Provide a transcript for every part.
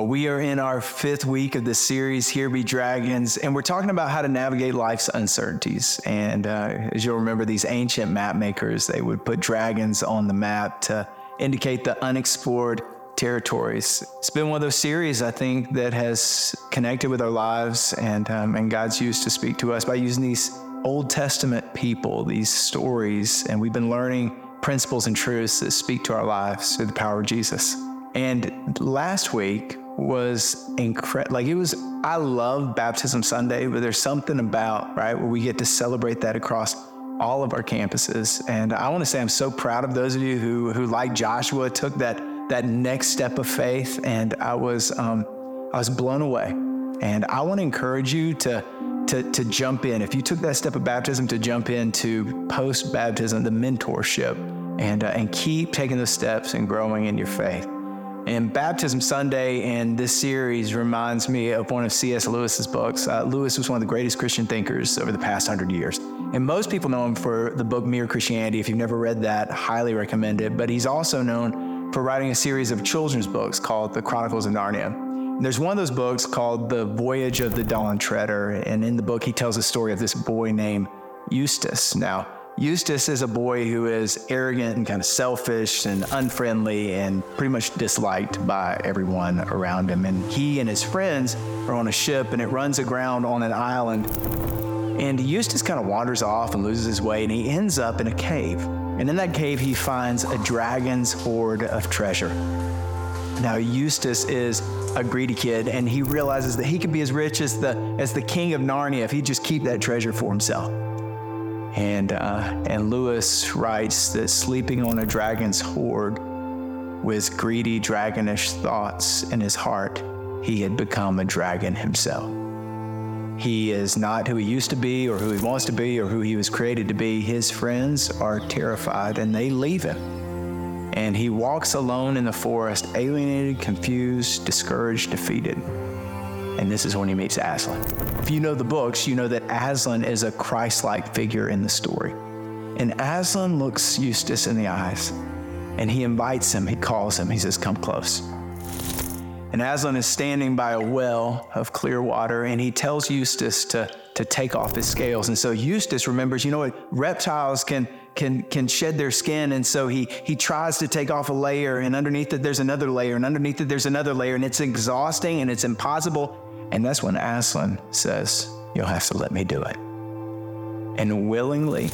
We are in our fifth week of the series, Here Be Dragons, and we're talking about how to navigate life's uncertainties. And uh, as you'll remember, these ancient map makers, they would put dragons on the map to indicate the unexplored territories. It's been one of those series, I think, that has connected with our lives and, um, and God's used to speak to us by using these Old Testament people, these stories, and we've been learning principles and truths that speak to our lives through the power of Jesus. And last week, was incredible. Like it was, I love Baptism Sunday, but there's something about, right, where we get to celebrate that across all of our campuses. And I want to say I'm so proud of those of you who, who like Joshua, took that, that next step of faith. And I was, um, I was blown away. And I want to encourage you to, to, to jump in. If you took that step of baptism, to jump into post baptism, the mentorship, and, uh, and keep taking those steps and growing in your faith. And Baptism Sunday and this series reminds me of one of C.S. Lewis's books. Uh, Lewis was one of the greatest Christian thinkers over the past hundred years. And most people know him for the book Mere Christianity. If you've never read that, highly recommend it. But he's also known for writing a series of children's books called The Chronicles of Narnia. And there's one of those books called The Voyage of the Dawn Treader. And in the book, he tells the story of this boy named Eustace. Now, Eustace is a boy who is arrogant and kind of selfish and unfriendly and pretty much disliked by everyone around him. And he and his friends are on a ship and it runs aground on an island. And Eustace kind of wanders off and loses his way and he ends up in a cave. And in that cave, he finds a dragon's hoard of treasure. Now, Eustace is a greedy kid and he realizes that he could be as rich as the, as the king of Narnia if he'd just keep that treasure for himself. And, uh, and Lewis writes that sleeping on a dragon's hoard with greedy, dragonish thoughts in his heart, he had become a dragon himself. He is not who he used to be, or who he wants to be, or who he was created to be. His friends are terrified and they leave him. And he walks alone in the forest, alienated, confused, discouraged, defeated. And this is when he meets Aslan. If you know the books, you know that Aslan is a Christ like figure in the story. And Aslan looks Eustace in the eyes and he invites him, he calls him, he says, Come close. And Aslan is standing by a well of clear water and he tells Eustace to, to take off his scales. And so Eustace remembers, you know what, reptiles can can can shed their skin and so he he tries to take off a layer and underneath it there's another layer and underneath it there's another layer and it's exhausting and it's impossible and that's when Aslan says, You'll have to let me do it. And willingly,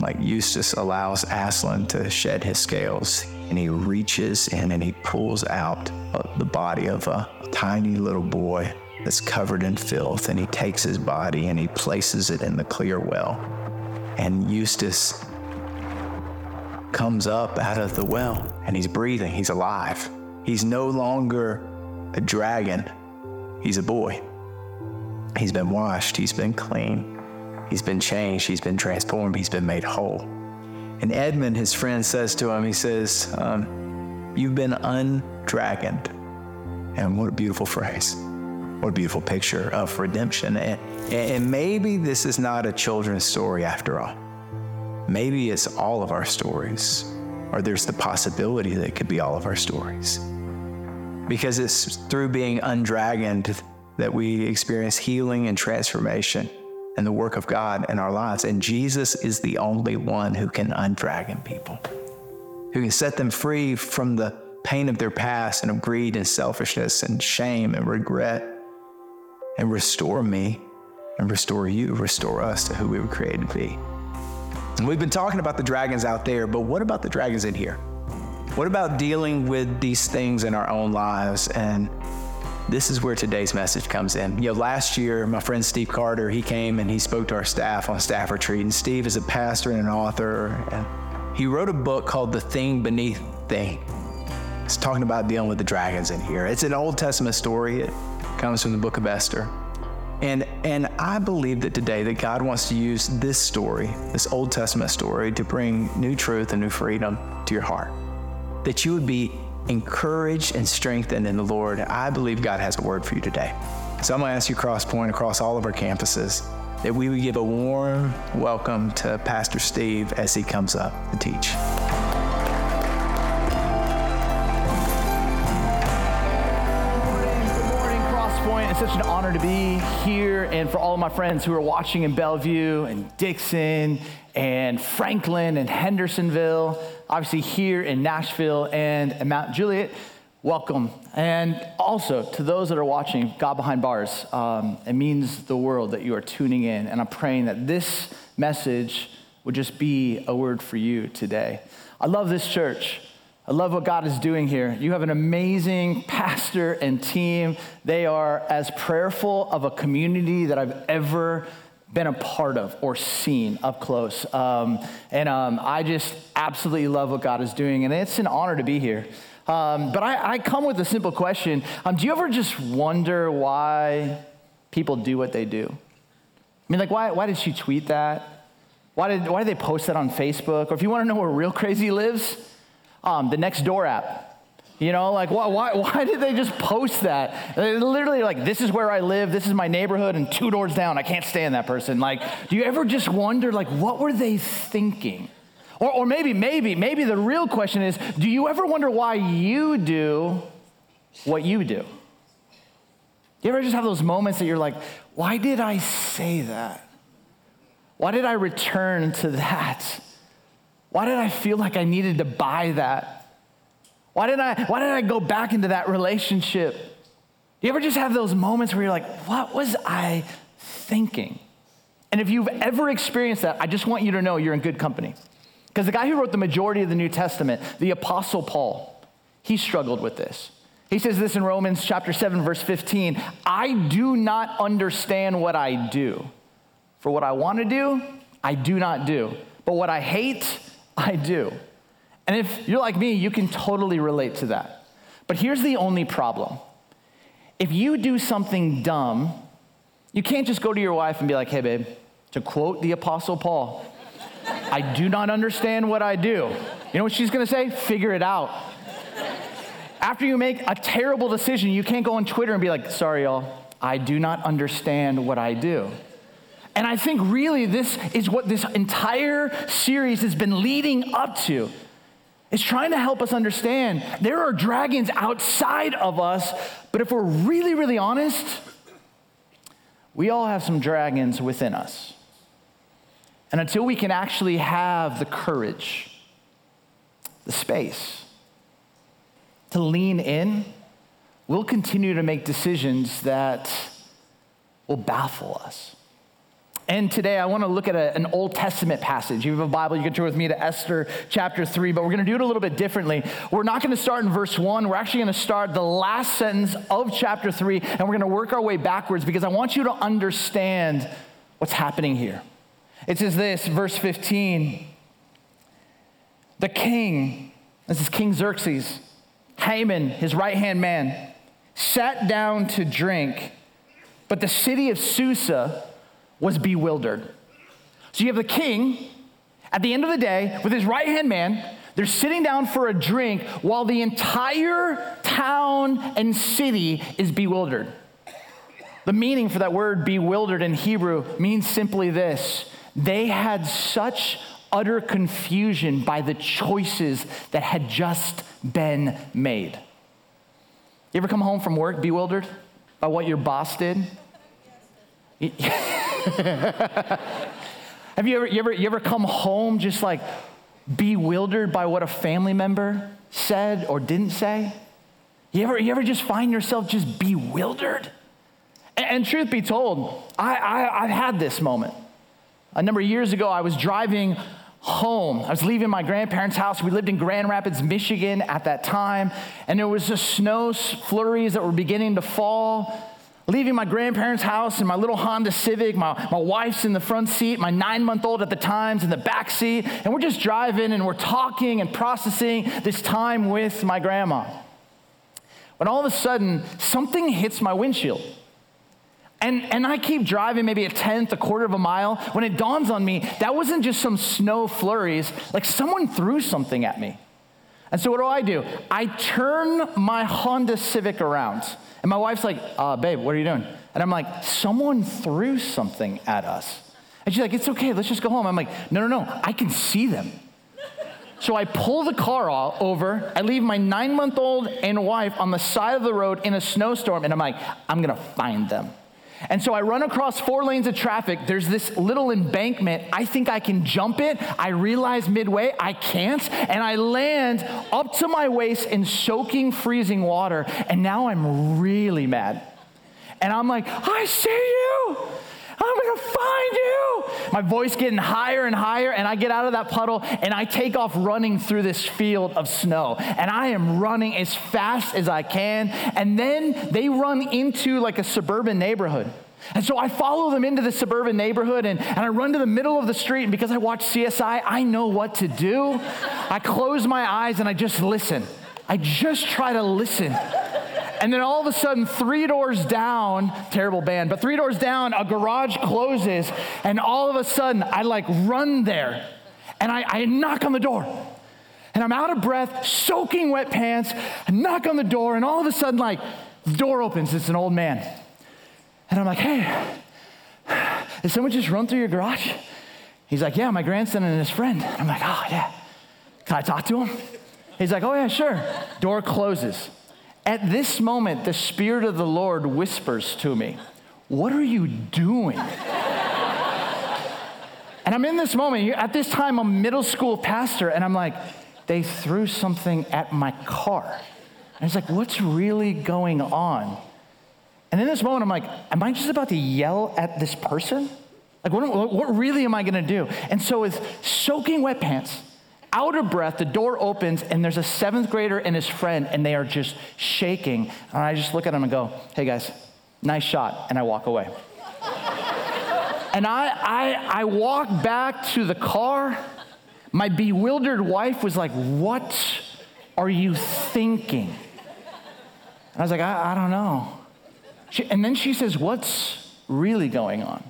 like Eustace allows Aslan to shed his scales, and he reaches in and he pulls out the body of a tiny little boy that's covered in filth, and he takes his body and he places it in the clear well. And Eustace comes up out of the well and he's breathing, he's alive. He's no longer a dragon, He's a boy. He's been washed, he's been clean, he's been changed, he's been transformed, he's been made whole. And Edmund, his friend, says to him, he says, um, You've been undragoned. And what a beautiful phrase. What a beautiful picture of redemption. And, and maybe this is not a children's story after all. Maybe it's all of our stories, or there's the possibility that it could be all of our stories because it's through being undragoned that we experience healing and transformation and the work of God in our lives. And Jesus is the only one who can undragon people, who can set them free from the pain of their past and of greed and selfishness and shame and regret and restore me and restore you, restore us to who we were created to be. And we've been talking about the dragons out there, but what about the dragons in here? What about dealing with these things in our own lives? And this is where today's message comes in. You know, last year, my friend Steve Carter, he came and he spoke to our staff on staff retreat. And Steve is a pastor and an author. And he wrote a book called The Thing Beneath Thing. It's talking about dealing with the dragons in here. It's an Old Testament story. It comes from the book of Esther. And, and I believe that today that God wants to use this story, this Old Testament story, to bring new truth and new freedom to your heart that you would be encouraged and strengthened in the Lord. I believe God has a word for you today. So I'm going to ask you, Crosspoint, across all of our campuses, that we would give a warm welcome to Pastor Steve as he comes up to teach. Good morning, Cross It's such an honor to be here, and for all of my friends who are watching in Bellevue and Dickson and Franklin and Hendersonville, obviously here in Nashville and in Mount Juliet, welcome. And also to those that are watching God Behind Bars, um, it means the world that you are tuning in, and I'm praying that this message would just be a word for you today. I love this church. I love what God is doing here. You have an amazing pastor and team. They are as prayerful of a community that I've ever been a part of or seen up close. Um, and um, I just absolutely love what God is doing, and it's an honor to be here. Um, but I, I, come with a simple question um, Do you ever just wonder why people do what they do? I mean, like, why, why did she tweet that? Why did, why did they post that on Facebook? Or if you want to know where real crazy lives, um, the Nextdoor app. You know, like why, why, why did they just post that? They're literally like, this is where I live, this is my neighborhood, and two doors down, I can't stand that person. Like, do you ever just wonder, like, what were they thinking? Or, or maybe, maybe, maybe the real question is, do you ever wonder why you do what you do? Do you ever just have those moments that you're like, why did I say that? Why did I return to that? Why did I feel like I needed to buy that? Why did I, why did I go back into that relationship? Do you ever just have those moments where you're like, what was I thinking? And if you've ever experienced that, I just want you to know you're in good company. Because the guy who wrote the majority of the New Testament, the Apostle Paul, he struggled with this. He says this in Romans chapter 7, verse 15 I do not understand what I do. For what I want to do, I do not do. But what I hate, I do. And if you're like me, you can totally relate to that. But here's the only problem if you do something dumb, you can't just go to your wife and be like, hey, babe, to quote the Apostle Paul, I do not understand what I do. You know what she's gonna say? Figure it out. After you make a terrible decision, you can't go on Twitter and be like, sorry, y'all, I do not understand what I do. And I think really this is what this entire series has been leading up to. It's trying to help us understand there are dragons outside of us, but if we're really, really honest, we all have some dragons within us. And until we can actually have the courage, the space to lean in, we'll continue to make decisions that will baffle us. And today I want to look at a, an Old Testament passage. You have a Bible, you can turn with me to Esther chapter 3, but we're going to do it a little bit differently. We're not going to start in verse 1. We're actually going to start the last sentence of chapter 3, and we're going to work our way backwards because I want you to understand what's happening here. It says this, verse 15 The king, this is King Xerxes, Haman, his right hand man, sat down to drink, but the city of Susa, was bewildered. So you have the king at the end of the day with his right hand man. They're sitting down for a drink while the entire town and city is bewildered. The meaning for that word bewildered in Hebrew means simply this they had such utter confusion by the choices that had just been made. You ever come home from work bewildered by what your boss did? Have you ever, you, ever, you ever come home just like bewildered by what a family member said or didn't say? You ever, you ever just find yourself just bewildered? And, and truth be told, I, I, I've had this moment. A number of years ago, I was driving home. I was leaving my grandparents' house. We lived in Grand Rapids, Michigan at that time, and there was just snow flurries that were beginning to fall leaving my grandparents' house in my little Honda Civic. My, my wife's in the front seat, my nine month old at the time's in the back seat, and we're just driving and we're talking and processing this time with my grandma. When all of a sudden, something hits my windshield. And, and I keep driving maybe a tenth, a quarter of a mile. When it dawns on me, that wasn't just some snow flurries, like someone threw something at me. And so what do I do? I turn my Honda Civic around and my wife's like, uh, babe, what are you doing? And I'm like, someone threw something at us. And she's like, it's okay, let's just go home. I'm like, no, no, no, I can see them. So I pull the car over. I leave my nine month old and wife on the side of the road in a snowstorm, and I'm like, I'm gonna find them. And so I run across four lanes of traffic. There's this little embankment. I think I can jump it. I realize midway I can't. And I land up to my waist in soaking, freezing water. And now I'm really mad. And I'm like, I see you. I'm gonna find you. My voice getting higher and higher, and I get out of that puddle and I take off running through this field of snow. And I am running as fast as I can. And then they run into like a suburban neighborhood. And so I follow them into the suburban neighborhood and, and I run to the middle of the street. And because I watch CSI, I know what to do. I close my eyes and I just listen. I just try to listen. And then all of a sudden, three doors down, terrible band, but three doors down, a garage closes, and all of a sudden, I like run there and I, I knock on the door. And I'm out of breath, soaking wet pants, I knock on the door, and all of a sudden, like, the door opens. It's an old man. And I'm like, hey, did someone just run through your garage? He's like, yeah, my grandson and his friend. I'm like, oh, yeah. Can I talk to him? He's like, oh, yeah, sure. Door closes. At this moment, the Spirit of the Lord whispers to me, What are you doing? and I'm in this moment. At this time, I'm a middle school pastor, and I'm like, They threw something at my car. And it's like, What's really going on? And in this moment, I'm like, Am I just about to yell at this person? Like, what, what really am I gonna do? And so, with soaking wet pants, out of breath, the door opens, and there's a seventh grader and his friend, and they are just shaking. And I just look at them and go, hey guys, nice shot. And I walk away. and I, I, I walk back to the car. My bewildered wife was like, what are you thinking? And I was like, I, I don't know. She, and then she says, what's really going on?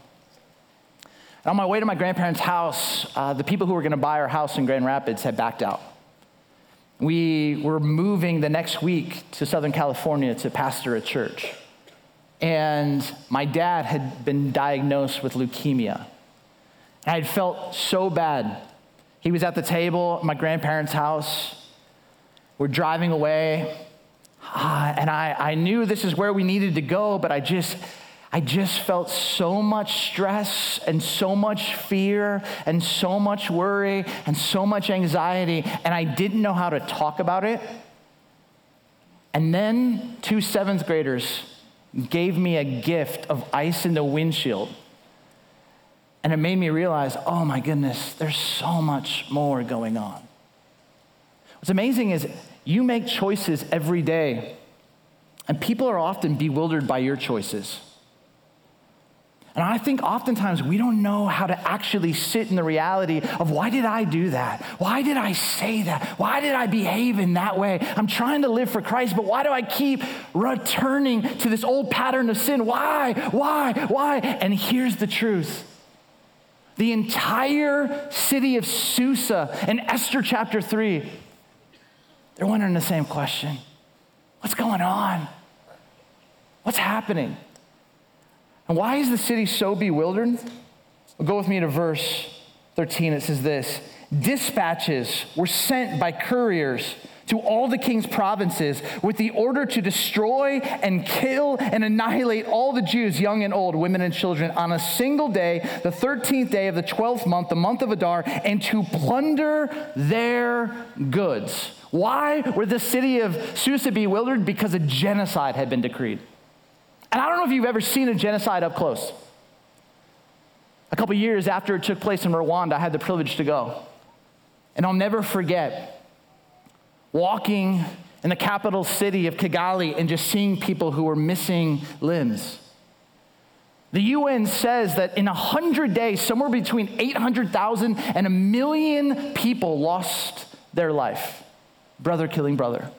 On my way to my grandparents' house, uh, the people who were going to buy our house in Grand Rapids had backed out. We were moving the next week to Southern California to pastor a church. And my dad had been diagnosed with leukemia. I had felt so bad. He was at the table at my grandparents' house. We're driving away. Uh, and I, I knew this is where we needed to go, but I just, I just felt so much stress and so much fear and so much worry and so much anxiety, and I didn't know how to talk about it. And then two seventh graders gave me a gift of ice in the windshield. And it made me realize, oh my goodness, there's so much more going on. What's amazing is you make choices every day, and people are often bewildered by your choices. And I think oftentimes we don't know how to actually sit in the reality of why did I do that? Why did I say that? Why did I behave in that way? I'm trying to live for Christ, but why do I keep returning to this old pattern of sin? Why? Why? Why? And here's the truth. The entire city of Susa in Esther chapter 3, they're wondering the same question What's going on? What's happening? And why is the city so bewildered? Well, go with me to verse 13. It says this Dispatches were sent by couriers to all the king's provinces with the order to destroy and kill and annihilate all the Jews, young and old, women and children, on a single day, the 13th day of the 12th month, the month of Adar, and to plunder their goods. Why were the city of Susa bewildered? Because a genocide had been decreed. And I don't know if you've ever seen a genocide up close. A couple years after it took place in Rwanda, I had the privilege to go. And I'll never forget walking in the capital city of Kigali and just seeing people who were missing limbs. The UN says that in 100 days, somewhere between 800,000 and a million people lost their life, brother killing brother.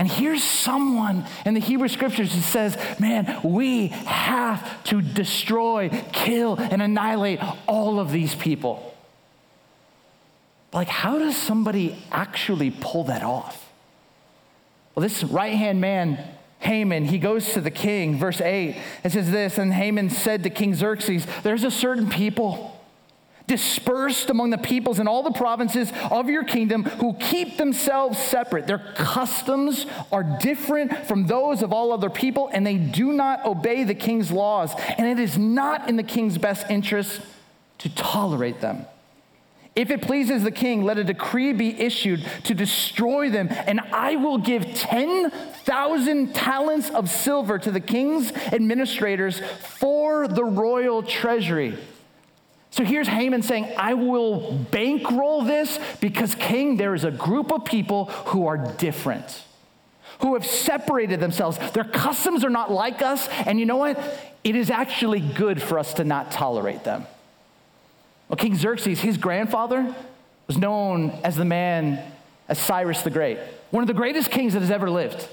And here's someone in the Hebrew scriptures that says, man, we have to destroy, kill, and annihilate all of these people. like, how does somebody actually pull that off? Well, this right hand man, Haman, he goes to the king, verse 8. It says this And Haman said to King Xerxes, There's a certain people dispersed among the peoples in all the provinces of your kingdom who keep themselves separate. Their customs are different from those of all other people, and they do not obey the king's laws. And it is not in the king's best interest to tolerate them. If it pleases the king, let a decree be issued to destroy them, and I will give 10,000 talents of silver to the king's administrators for the royal treasury. So here's Haman saying, I will bankroll this because, King, there is a group of people who are different, who have separated themselves. Their customs are not like us. And you know what? It is actually good for us to not tolerate them. Well, King Xerxes, his grandfather, was known as the man as Cyrus the Great, one of the greatest kings that has ever lived.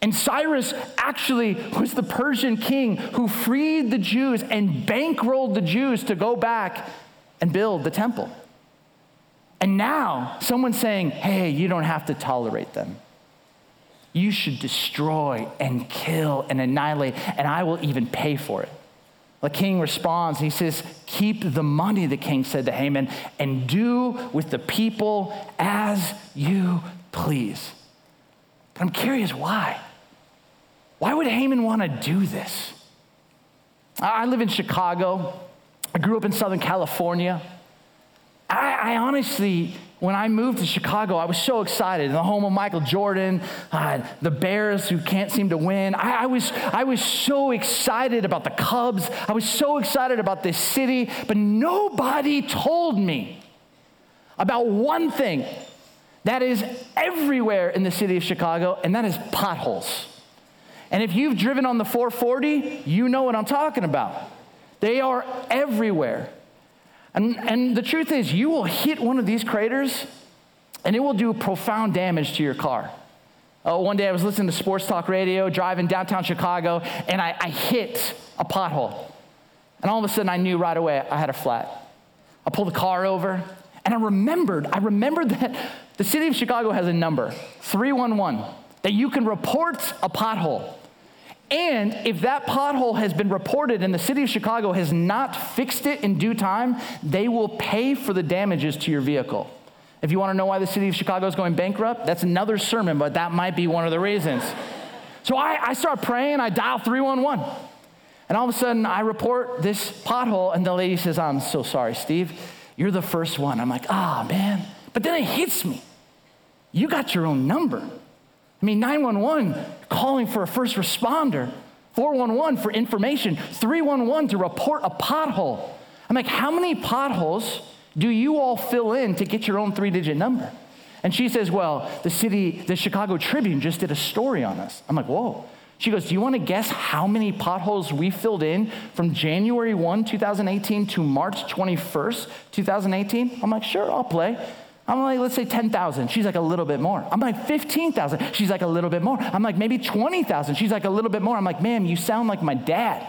And Cyrus actually was the Persian king who freed the Jews and bankrolled the Jews to go back and build the temple. And now someone's saying, hey, you don't have to tolerate them. You should destroy and kill and annihilate, and I will even pay for it. The king responds, he says, Keep the money, the king said to Haman, and do with the people as you please. But I'm curious why. Why would Haman want to do this? I live in Chicago. I grew up in Southern California. I, I honestly, when I moved to Chicago, I was so excited. The home of Michael Jordan, uh, the Bears who can't seem to win. I, I, was, I was so excited about the Cubs. I was so excited about this city, but nobody told me about one thing that is everywhere in the city of Chicago, and that is potholes. And if you've driven on the 440, you know what I'm talking about. They are everywhere. And, and the truth is, you will hit one of these craters and it will do profound damage to your car. Oh, one day I was listening to sports talk radio, driving downtown Chicago, and I, I hit a pothole. And all of a sudden, I knew right away I had a flat. I pulled the car over, and I remembered, I remembered that the city of Chicago has a number, 311, that you can report a pothole. And if that pothole has been reported and the city of Chicago has not fixed it in due time, they will pay for the damages to your vehicle. If you want to know why the city of Chicago is going bankrupt, that's another sermon, but that might be one of the reasons. So I, I start praying, I dial 311. And all of a sudden, I report this pothole, and the lady says, I'm so sorry, Steve. You're the first one. I'm like, ah, oh, man. But then it hits me. You got your own number. I mean, 911 calling for a first responder, 411 for information, 311 to report a pothole. I'm like, how many potholes do you all fill in to get your own three digit number? And she says, well, the city, the Chicago Tribune just did a story on us. I'm like, whoa. She goes, Do you want to guess how many potholes we filled in from January 1, 2018 to March 21st, 2018? I'm like, Sure, I'll play. I'm like, let's say 10,000. She's like, a little bit more. I'm like, 15,000. She's like, a little bit more. I'm like, maybe 20,000. She's like, a little bit more. I'm like, ma'am, you sound like my dad.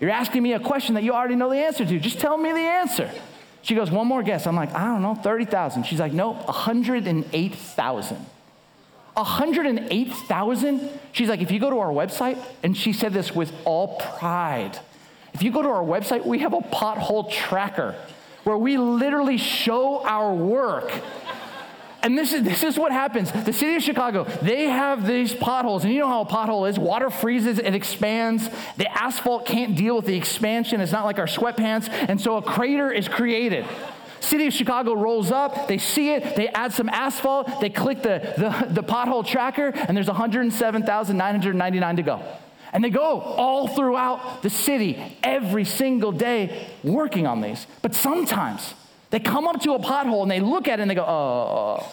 You're asking me a question that you already know the answer to. Just tell me the answer. She goes, one more guess. I'm like, I don't know, 30,000. She's like, nope, 108,000. 108,000? She's like, if you go to our website, and she said this with all pride, if you go to our website, we have a pothole tracker where we literally show our work. And this is, this is what happens. The city of Chicago, they have these potholes, and you know how a pothole is. Water freezes, it expands. The asphalt can't deal with the expansion. It's not like our sweatpants. And so a crater is created. City of Chicago rolls up, they see it, they add some asphalt, they click the, the, the pothole tracker, and there's 107,999 to go. And they go all throughout the city every single day working on these. But sometimes they come up to a pothole and they look at it and they go, oh,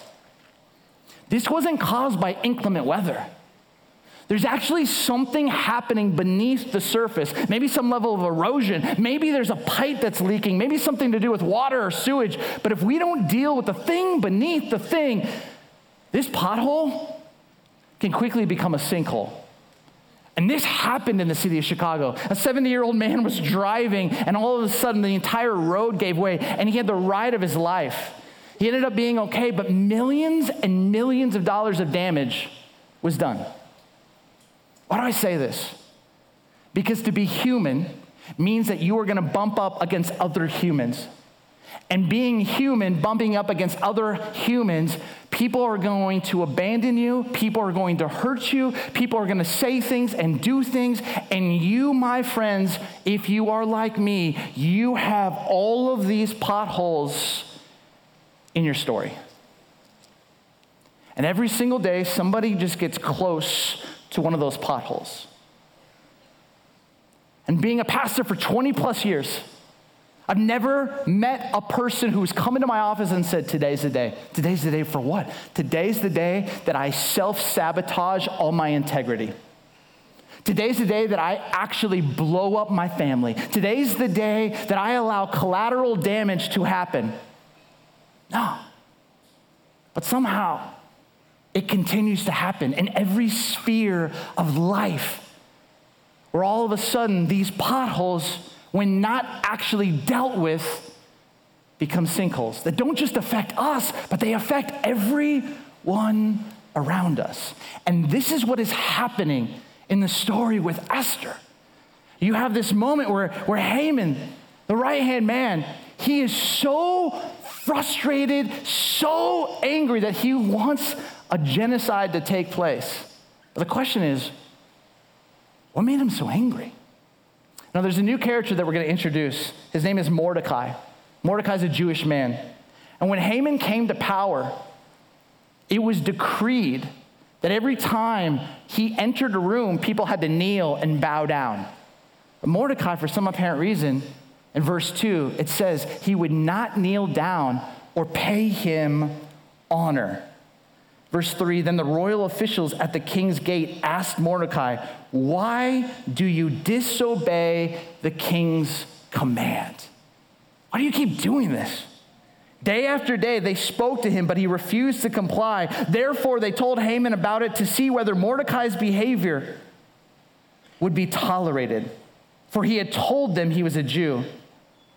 this wasn't caused by inclement weather. There's actually something happening beneath the surface. Maybe some level of erosion. Maybe there's a pipe that's leaking. Maybe something to do with water or sewage. But if we don't deal with the thing beneath the thing, this pothole can quickly become a sinkhole. And this happened in the city of Chicago. A 70 year old man was driving, and all of a sudden the entire road gave way, and he had the ride of his life. He ended up being okay, but millions and millions of dollars of damage was done. Why do I say this? Because to be human means that you are going to bump up against other humans. and being human, bumping up against other humans, people are going to abandon you. People are going to hurt you. People are going to say things and do things. And you, my friends, if you are like me, you have all of these potholes in your story. And every single day, somebody just gets close to one of those potholes. And being a pastor for 20 plus years, I've never met a person who's come into my office and said, Today's the day. Today's the day for what? Today's the day that I self sabotage all my integrity. Today's the day that I actually blow up my family. Today's the day that I allow collateral damage to happen. No. But somehow it continues to happen in every sphere of life where all of a sudden these potholes when not actually dealt with, become sinkholes that don't just affect us, but they affect everyone around us. And this is what is happening in the story with Esther. You have this moment where, where Haman, the right hand man, he is so frustrated, so angry that he wants a genocide to take place. But the question is, what made him so angry? Now, there's a new character that we're going to introduce. His name is Mordecai. Mordecai's a Jewish man. And when Haman came to power, it was decreed that every time he entered a room, people had to kneel and bow down. But Mordecai, for some apparent reason, in verse 2, it says he would not kneel down or pay him honor. Verse 3 Then the royal officials at the king's gate asked Mordecai, Why do you disobey the king's command? Why do you keep doing this? Day after day, they spoke to him, but he refused to comply. Therefore, they told Haman about it to see whether Mordecai's behavior would be tolerated, for he had told them he was a Jew.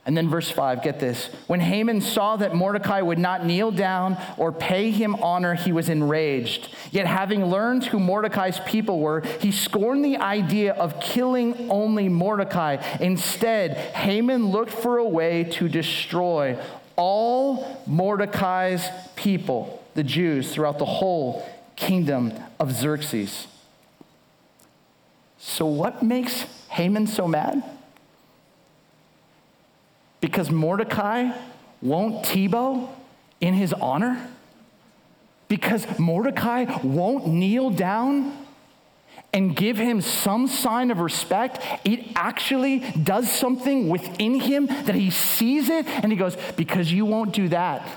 And then verse 5, get this. When Haman saw that Mordecai would not kneel down or pay him honor, he was enraged. Yet, having learned who Mordecai's people were, he scorned the idea of killing only Mordecai. Instead, Haman looked for a way to destroy all Mordecai's people, the Jews, throughout the whole kingdom of Xerxes. So, what makes Haman so mad? Because Mordecai won't Tebow in his honor? Because Mordecai won't kneel down and give him some sign of respect, it actually does something within him that he sees it and he goes, Because you won't do that,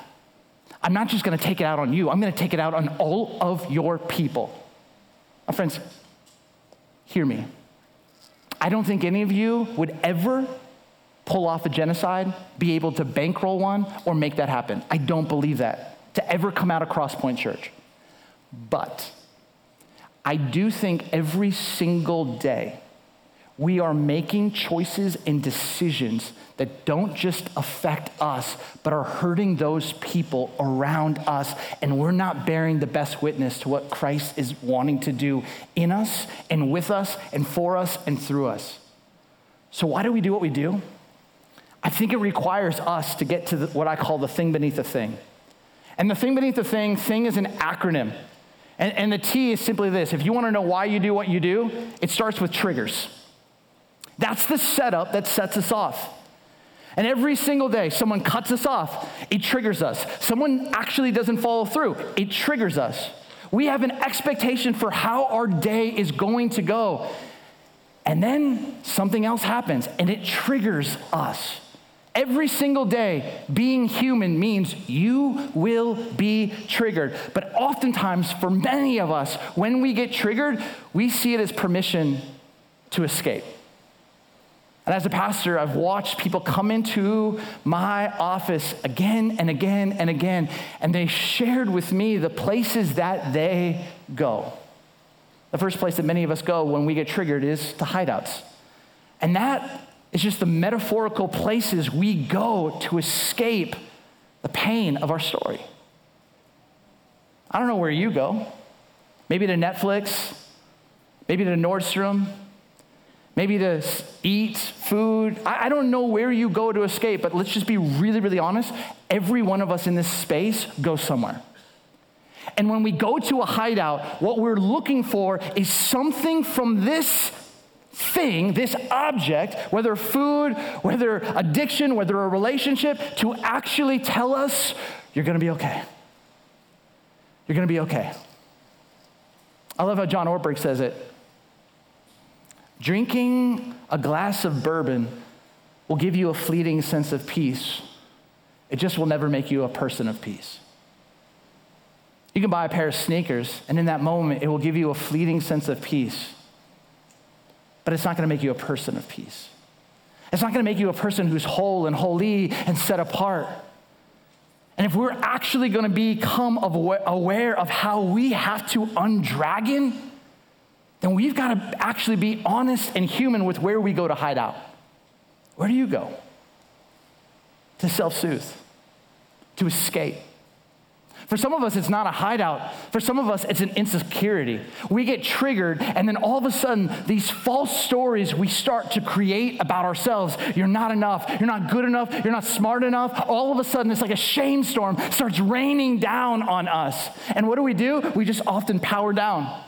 I'm not just gonna take it out on you, I'm gonna take it out on all of your people. My friends, hear me. I don't think any of you would ever pull off a genocide, be able to bankroll one, or make that happen. I don't believe that to ever come out of Crosspoint Church. But I do think every single day we are making choices and decisions that don't just affect us, but are hurting those people around us. And we're not bearing the best witness to what Christ is wanting to do in us and with us and for us and through us. So, why do we do what we do? I think it requires us to get to the, what I call the thing beneath the thing. And the thing beneath the thing, thing is an acronym. And, and the T is simply this if you want to know why you do what you do, it starts with triggers. That's the setup that sets us off. And every single day, someone cuts us off, it triggers us. Someone actually doesn't follow through, it triggers us. We have an expectation for how our day is going to go. And then something else happens and it triggers us. Every single day, being human means you will be triggered. But oftentimes, for many of us, when we get triggered, we see it as permission to escape. And as a pastor, I've watched people come into my office again and again and again, and they shared with me the places that they go. The first place that many of us go when we get triggered is to hideouts. And that it's just the metaphorical places we go to escape the pain of our story. I don't know where you go. Maybe to Netflix, maybe to Nordstrom, maybe to eat food. I, I don't know where you go to escape, but let's just be really, really honest. Every one of us in this space goes somewhere. And when we go to a hideout, what we're looking for is something from this thing, this object, whether food, whether addiction, whether a relationship, to actually tell us you're gonna be okay. You're gonna be okay. I love how John Ortberg says it. Drinking a glass of bourbon will give you a fleeting sense of peace. It just will never make you a person of peace. You can buy a pair of sneakers, and in that moment, it will give you a fleeting sense of peace, but it's not going to make you a person of peace. It's not going to make you a person who's whole and holy and set apart. And if we're actually going to become aware of how we have to undragon, then we've got to actually be honest and human with where we go to hide out. Where do you go? To self soothe, to escape. For some of us, it's not a hideout. For some of us, it's an insecurity. We get triggered, and then all of a sudden, these false stories we start to create about ourselves. You're not enough. You're not good enough. You're not smart enough. All of a sudden, it's like a shame storm starts raining down on us. And what do we do? We just often power down.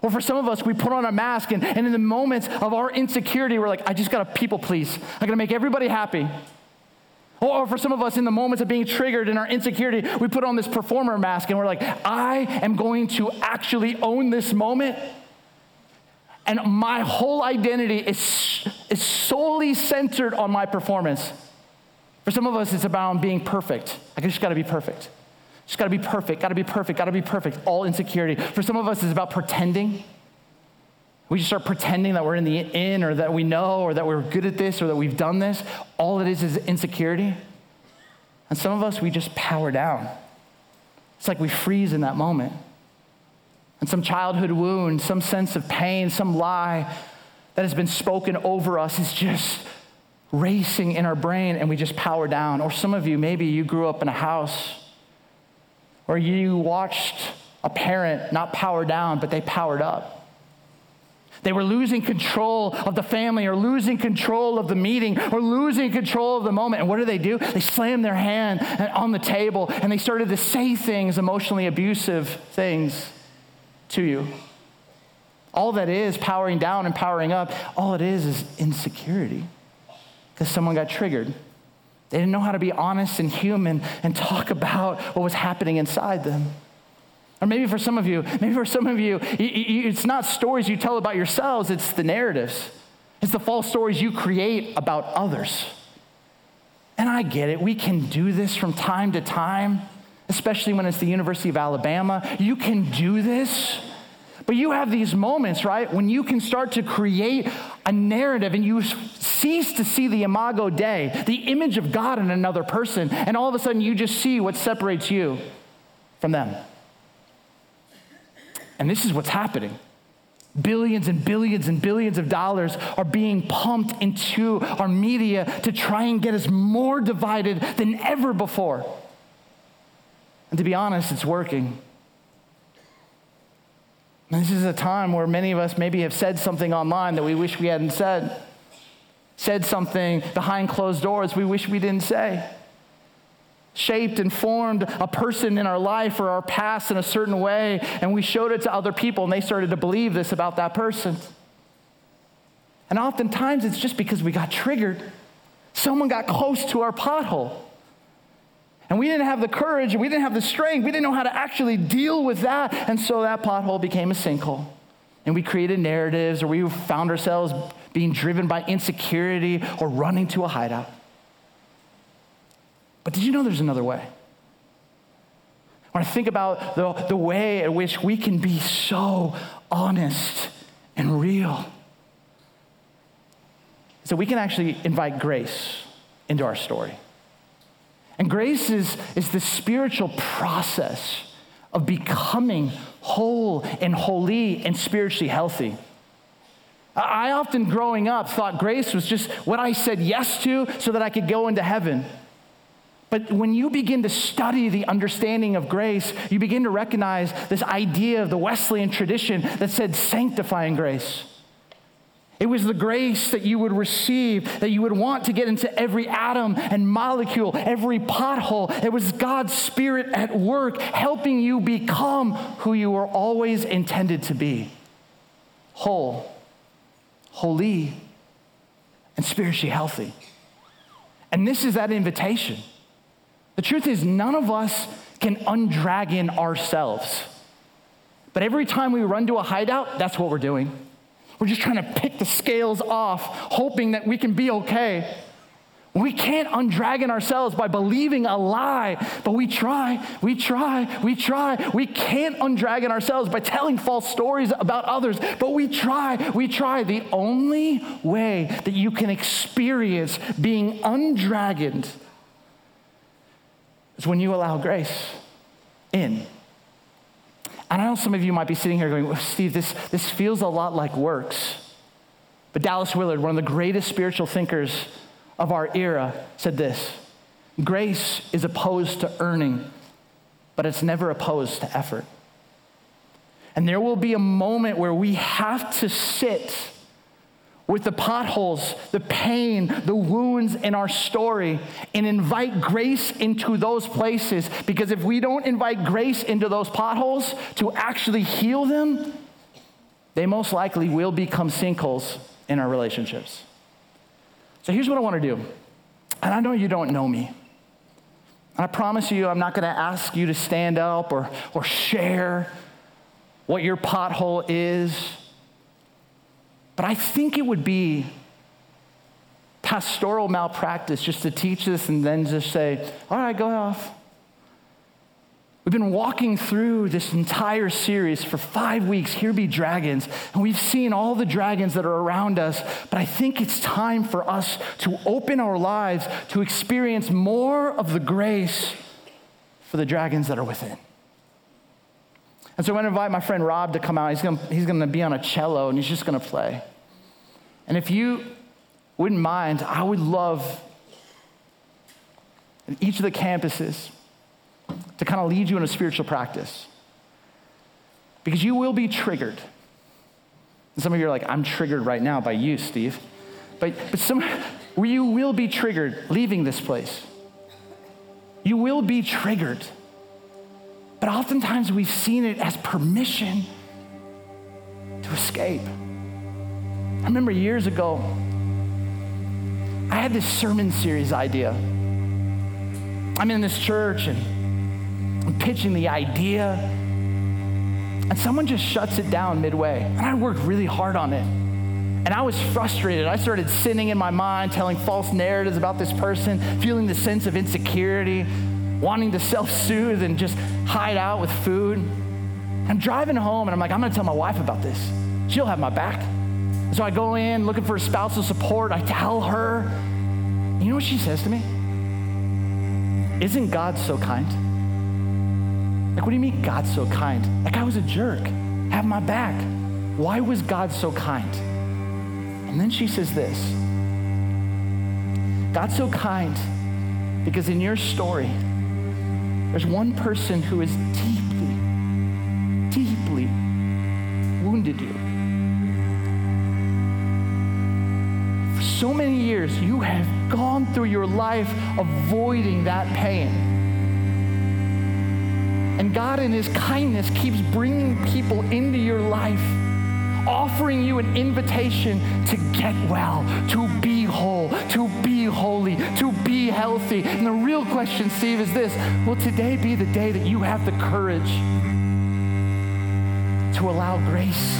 Or for some of us, we put on a mask, and, and in the moments of our insecurity, we're like, I just gotta people please. I gotta make everybody happy. Or for some of us, in the moments of being triggered in our insecurity, we put on this performer mask and we're like, I am going to actually own this moment. And my whole identity is, is solely centered on my performance. For some of us, it's about being perfect. I just gotta be perfect. Just gotta be perfect, gotta be perfect, gotta be perfect. All insecurity. For some of us, it's about pretending. We just start pretending that we're in the in or that we know or that we're good at this or that we've done this. All it is is insecurity. And some of us, we just power down. It's like we freeze in that moment. And some childhood wound, some sense of pain, some lie that has been spoken over us is just racing in our brain and we just power down. Or some of you, maybe you grew up in a house where you watched a parent not power down, but they powered up. They were losing control of the family or losing control of the meeting or losing control of the moment. And what do they do? They slammed their hand on the table and they started to say things, emotionally abusive things to you. All that is powering down and powering up, all it is is insecurity because someone got triggered. They didn't know how to be honest and human and talk about what was happening inside them. Or maybe for some of you, maybe for some of you, it's not stories you tell about yourselves, it's the narratives. It's the false stories you create about others. And I get it, we can do this from time to time, especially when it's the University of Alabama. You can do this. But you have these moments, right, when you can start to create a narrative and you cease to see the imago Dei, the image of God in another person, and all of a sudden you just see what separates you from them. And this is what's happening. Billions and billions and billions of dollars are being pumped into our media to try and get us more divided than ever before. And to be honest, it's working. And this is a time where many of us maybe have said something online that we wish we hadn't said, said something behind closed doors we wish we didn't say shaped and formed a person in our life or our past in a certain way, and we showed it to other people, and they started to believe this about that person. And oftentimes it's just because we got triggered. Someone got close to our pothole. And we didn't have the courage, we didn't have the strength, we didn't know how to actually deal with that. And so that pothole became a sinkhole. And we created narratives, or we found ourselves being driven by insecurity or running to a hideout. But did you know there's another way? When I think about the, the way in which we can be so honest and real, so we can actually invite grace into our story. And grace is, is the spiritual process of becoming whole and holy and spiritually healthy. I often, growing up, thought grace was just what I said yes to so that I could go into heaven. But when you begin to study the understanding of grace, you begin to recognize this idea of the Wesleyan tradition that said sanctifying grace. It was the grace that you would receive, that you would want to get into every atom and molecule, every pothole. It was God's Spirit at work, helping you become who you were always intended to be whole, holy, and spiritually healthy. And this is that invitation. The truth is, none of us can undragon ourselves. But every time we run to a hideout, that's what we're doing. We're just trying to pick the scales off, hoping that we can be okay. We can't undragon ourselves by believing a lie, but we try, we try, we try. We can't undragon ourselves by telling false stories about others, but we try, we try. The only way that you can experience being undragoned is when you allow grace in. And I know some of you might be sitting here going, well, Steve, this, this feels a lot like works. But Dallas Willard, one of the greatest spiritual thinkers of our era, said this Grace is opposed to earning, but it's never opposed to effort. And there will be a moment where we have to sit with the potholes, the pain, the wounds in our story, and invite grace into those places. Because if we don't invite grace into those potholes to actually heal them, they most likely will become sinkholes in our relationships. So here's what I want to do. And I know you don't know me. And I promise you, I'm not going to ask you to stand up or, or share what your pothole is but I think it would be pastoral malpractice just to teach this and then just say, all right, go off. We've been walking through this entire series for five weeks, Here Be Dragons, and we've seen all the dragons that are around us, but I think it's time for us to open our lives to experience more of the grace for the dragons that are within. And so I'm going to invite my friend Rob to come out. He's going to, he's going to be on a cello and he's just going to play. And if you wouldn't mind, I would love each of the campuses to kind of lead you in a spiritual practice. Because you will be triggered. And some of you are like, I'm triggered right now by you, Steve. But, but some, you will be triggered leaving this place. You will be triggered. But oftentimes we've seen it as permission to escape. I remember years ago, I had this sermon series idea. I'm in this church and I'm pitching the idea, and someone just shuts it down midway. And I worked really hard on it. And I was frustrated. I started sinning in my mind, telling false narratives about this person, feeling the sense of insecurity, wanting to self soothe and just hide out with food. I'm driving home and I'm like, I'm gonna tell my wife about this. She'll have my back. So I go in looking for spousal support. I tell her. You know what she says to me? Isn't God so kind? Like, what do you mean God's so kind? Like, I was a jerk. Have my back. Why was God so kind? And then she says this God's so kind because in your story, there's one person who has deeply, deeply wounded you. For so many years, you have gone through your life avoiding that pain. And God, in His kindness, keeps bringing people into your life, offering you an invitation to get well, to be whole, to holy, to be healthy. And the real question, Steve, is this Will today be the day that you have the courage to allow grace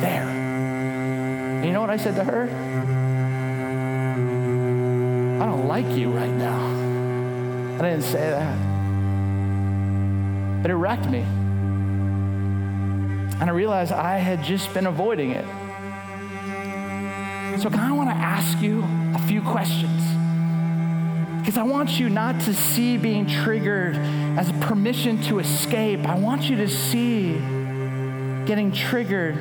there? And you know what I said to her? I don't like you right now. I didn't say that. But it wrecked me. And I realized I had just been avoiding it. So I kind of want to ask you a few questions. Because I want you not to see being triggered as a permission to escape. I want you to see getting triggered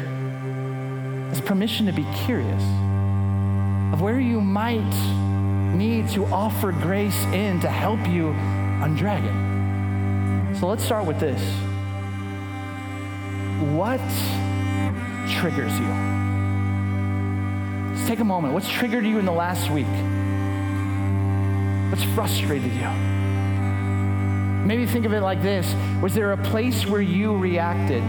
as permission to be curious of where you might need to offer grace in to help you undrag it. So let's start with this. What triggers you? Let's take a moment. What's triggered you in the last week? What's frustrated you? Maybe think of it like this Was there a place where you reacted?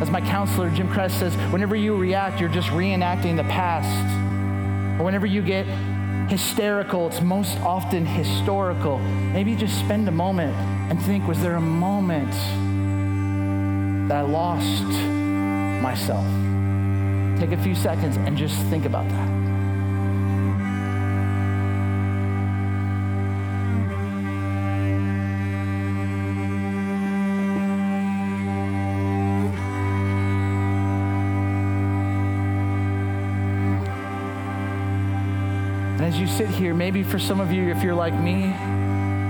As my counselor, Jim Kress, says, whenever you react, you're just reenacting the past. Or whenever you get hysterical, it's most often historical. Maybe just spend a moment and think was there a moment that I lost myself? Take a few seconds and just think about that. You sit here, maybe for some of you, if you're like me,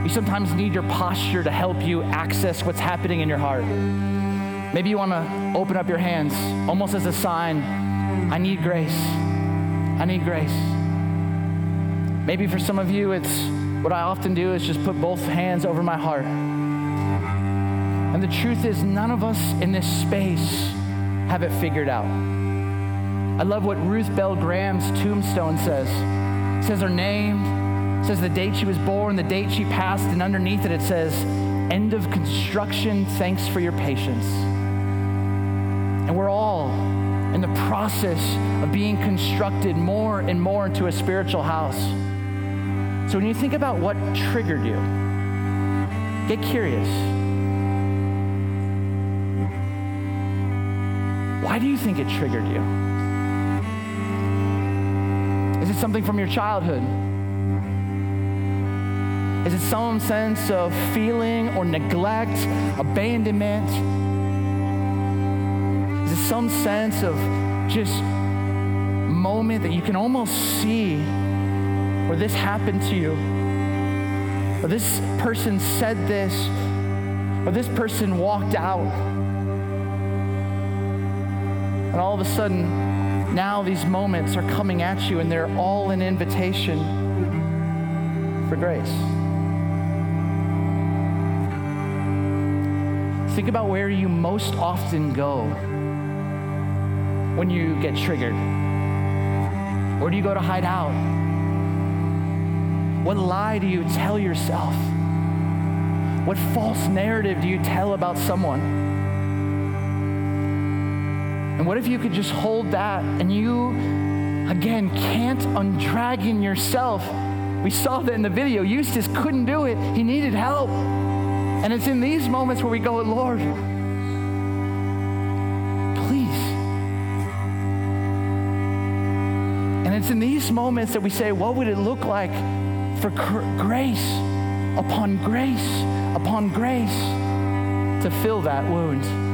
you sometimes need your posture to help you access what's happening in your heart. Maybe you want to open up your hands almost as a sign I need grace. I need grace. Maybe for some of you, it's what I often do is just put both hands over my heart. And the truth is, none of us in this space have it figured out. I love what Ruth Bell Graham's tombstone says says her name, says the date she was born, the date she passed, and underneath it it says, End of construction, thanks for your patience. And we're all in the process of being constructed more and more into a spiritual house. So when you think about what triggered you, get curious. Why do you think it triggered you? Is it something from your childhood? Is it some sense of feeling or neglect, abandonment? Is it some sense of just moment that you can almost see where this happened to you? Or this person said this, or this person walked out. And all of a sudden, now these moments are coming at you and they're all an invitation for grace. Think about where you most often go when you get triggered. Where do you go to hide out? What lie do you tell yourself? What false narrative do you tell about someone? And what if you could just hold that and you, again, can't undragon yourself? We saw that in the video. Eustace couldn't do it, he needed help. And it's in these moments where we go, Lord, please. And it's in these moments that we say, what would it look like for grace upon grace upon grace to fill that wound?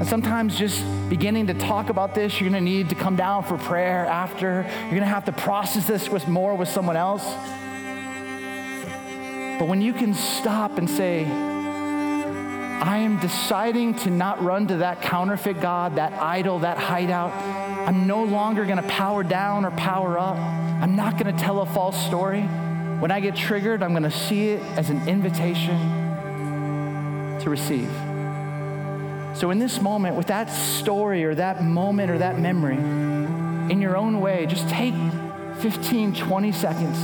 And sometimes just beginning to talk about this, you're gonna need to come down for prayer after. You're gonna have to process this with more with someone else. But when you can stop and say, I am deciding to not run to that counterfeit God, that idol, that hideout. I'm no longer gonna power down or power up. I'm not gonna tell a false story. When I get triggered, I'm gonna see it as an invitation to receive. So, in this moment, with that story or that moment or that memory, in your own way, just take 15, 20 seconds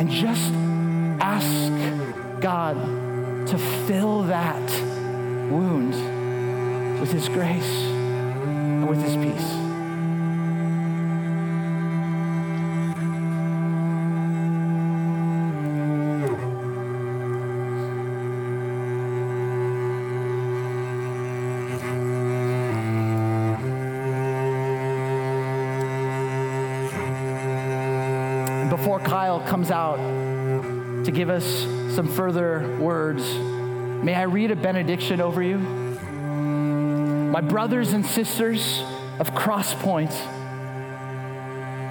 and just ask God to fill that wound with His grace and with His peace. To give us some further words, may I read a benediction over you? My brothers and sisters of Crosspoint,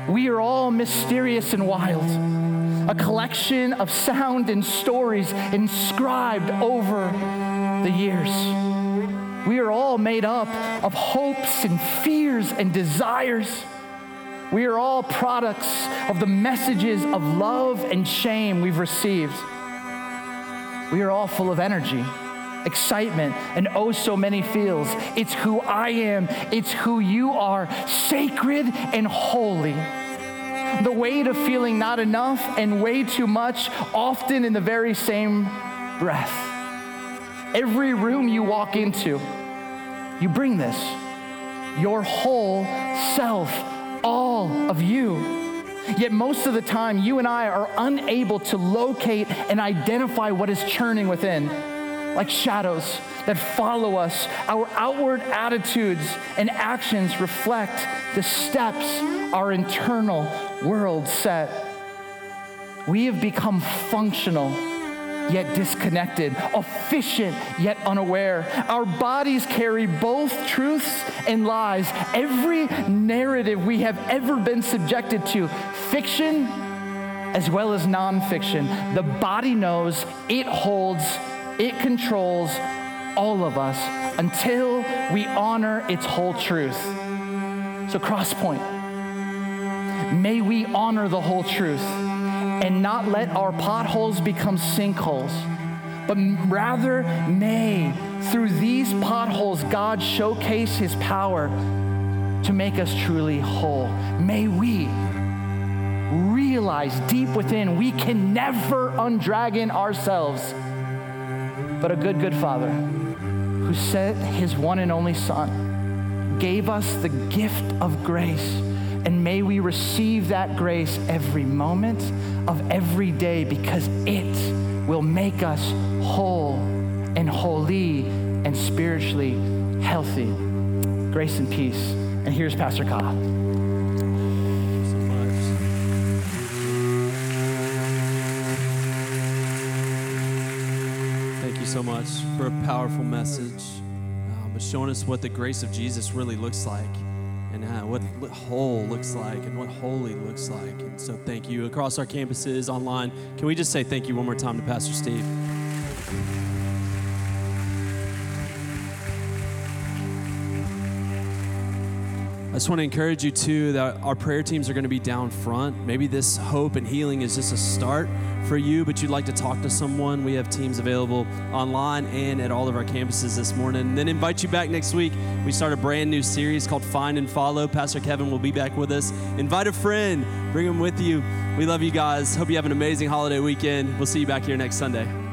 we are all mysterious and wild, a collection of sound and stories inscribed over the years. We are all made up of hopes and fears and desires. We are all products of the messages of love and shame we've received. We are all full of energy, excitement, and oh so many feels. It's who I am, it's who you are, sacred and holy. The weight of feeling not enough and way too much, often in the very same breath. Every room you walk into, you bring this your whole self, all of you. Yet most of the time, you and I are unable to locate and identify what is churning within, like shadows that follow us. Our outward attitudes and actions reflect the steps our internal world set. We have become functional yet disconnected, efficient yet unaware. Our bodies carry both truths and lies. Every narrative we have ever been subjected to, fiction as well as nonfiction, the body knows it holds, it controls all of us until we honor its whole truth. So, Crosspoint, may we honor the whole truth and not let our potholes become sinkholes, but rather may, through these potholes, God showcase his power to make us truly whole. May we realize deep within we can never undragon ourselves, but a good, good Father who sent his one and only Son gave us the gift of grace and may we receive that grace every moment of every day because it will make us whole and holy and spiritually healthy. Grace and peace. And here's Pastor Kyle. Thank you so much for a powerful message, um, showing us what the grace of Jesus really looks like what whole looks like and what holy looks like. And so, thank you across our campuses, online. Can we just say thank you one more time to Pastor Steve? Just want to encourage you too that our prayer teams are going to be down front. Maybe this hope and healing is just a start for you, but you'd like to talk to someone. We have teams available online and at all of our campuses this morning. And then invite you back next week. We start a brand new series called Find and Follow. Pastor Kevin will be back with us. Invite a friend, bring them with you. We love you guys. Hope you have an amazing holiday weekend. We'll see you back here next Sunday.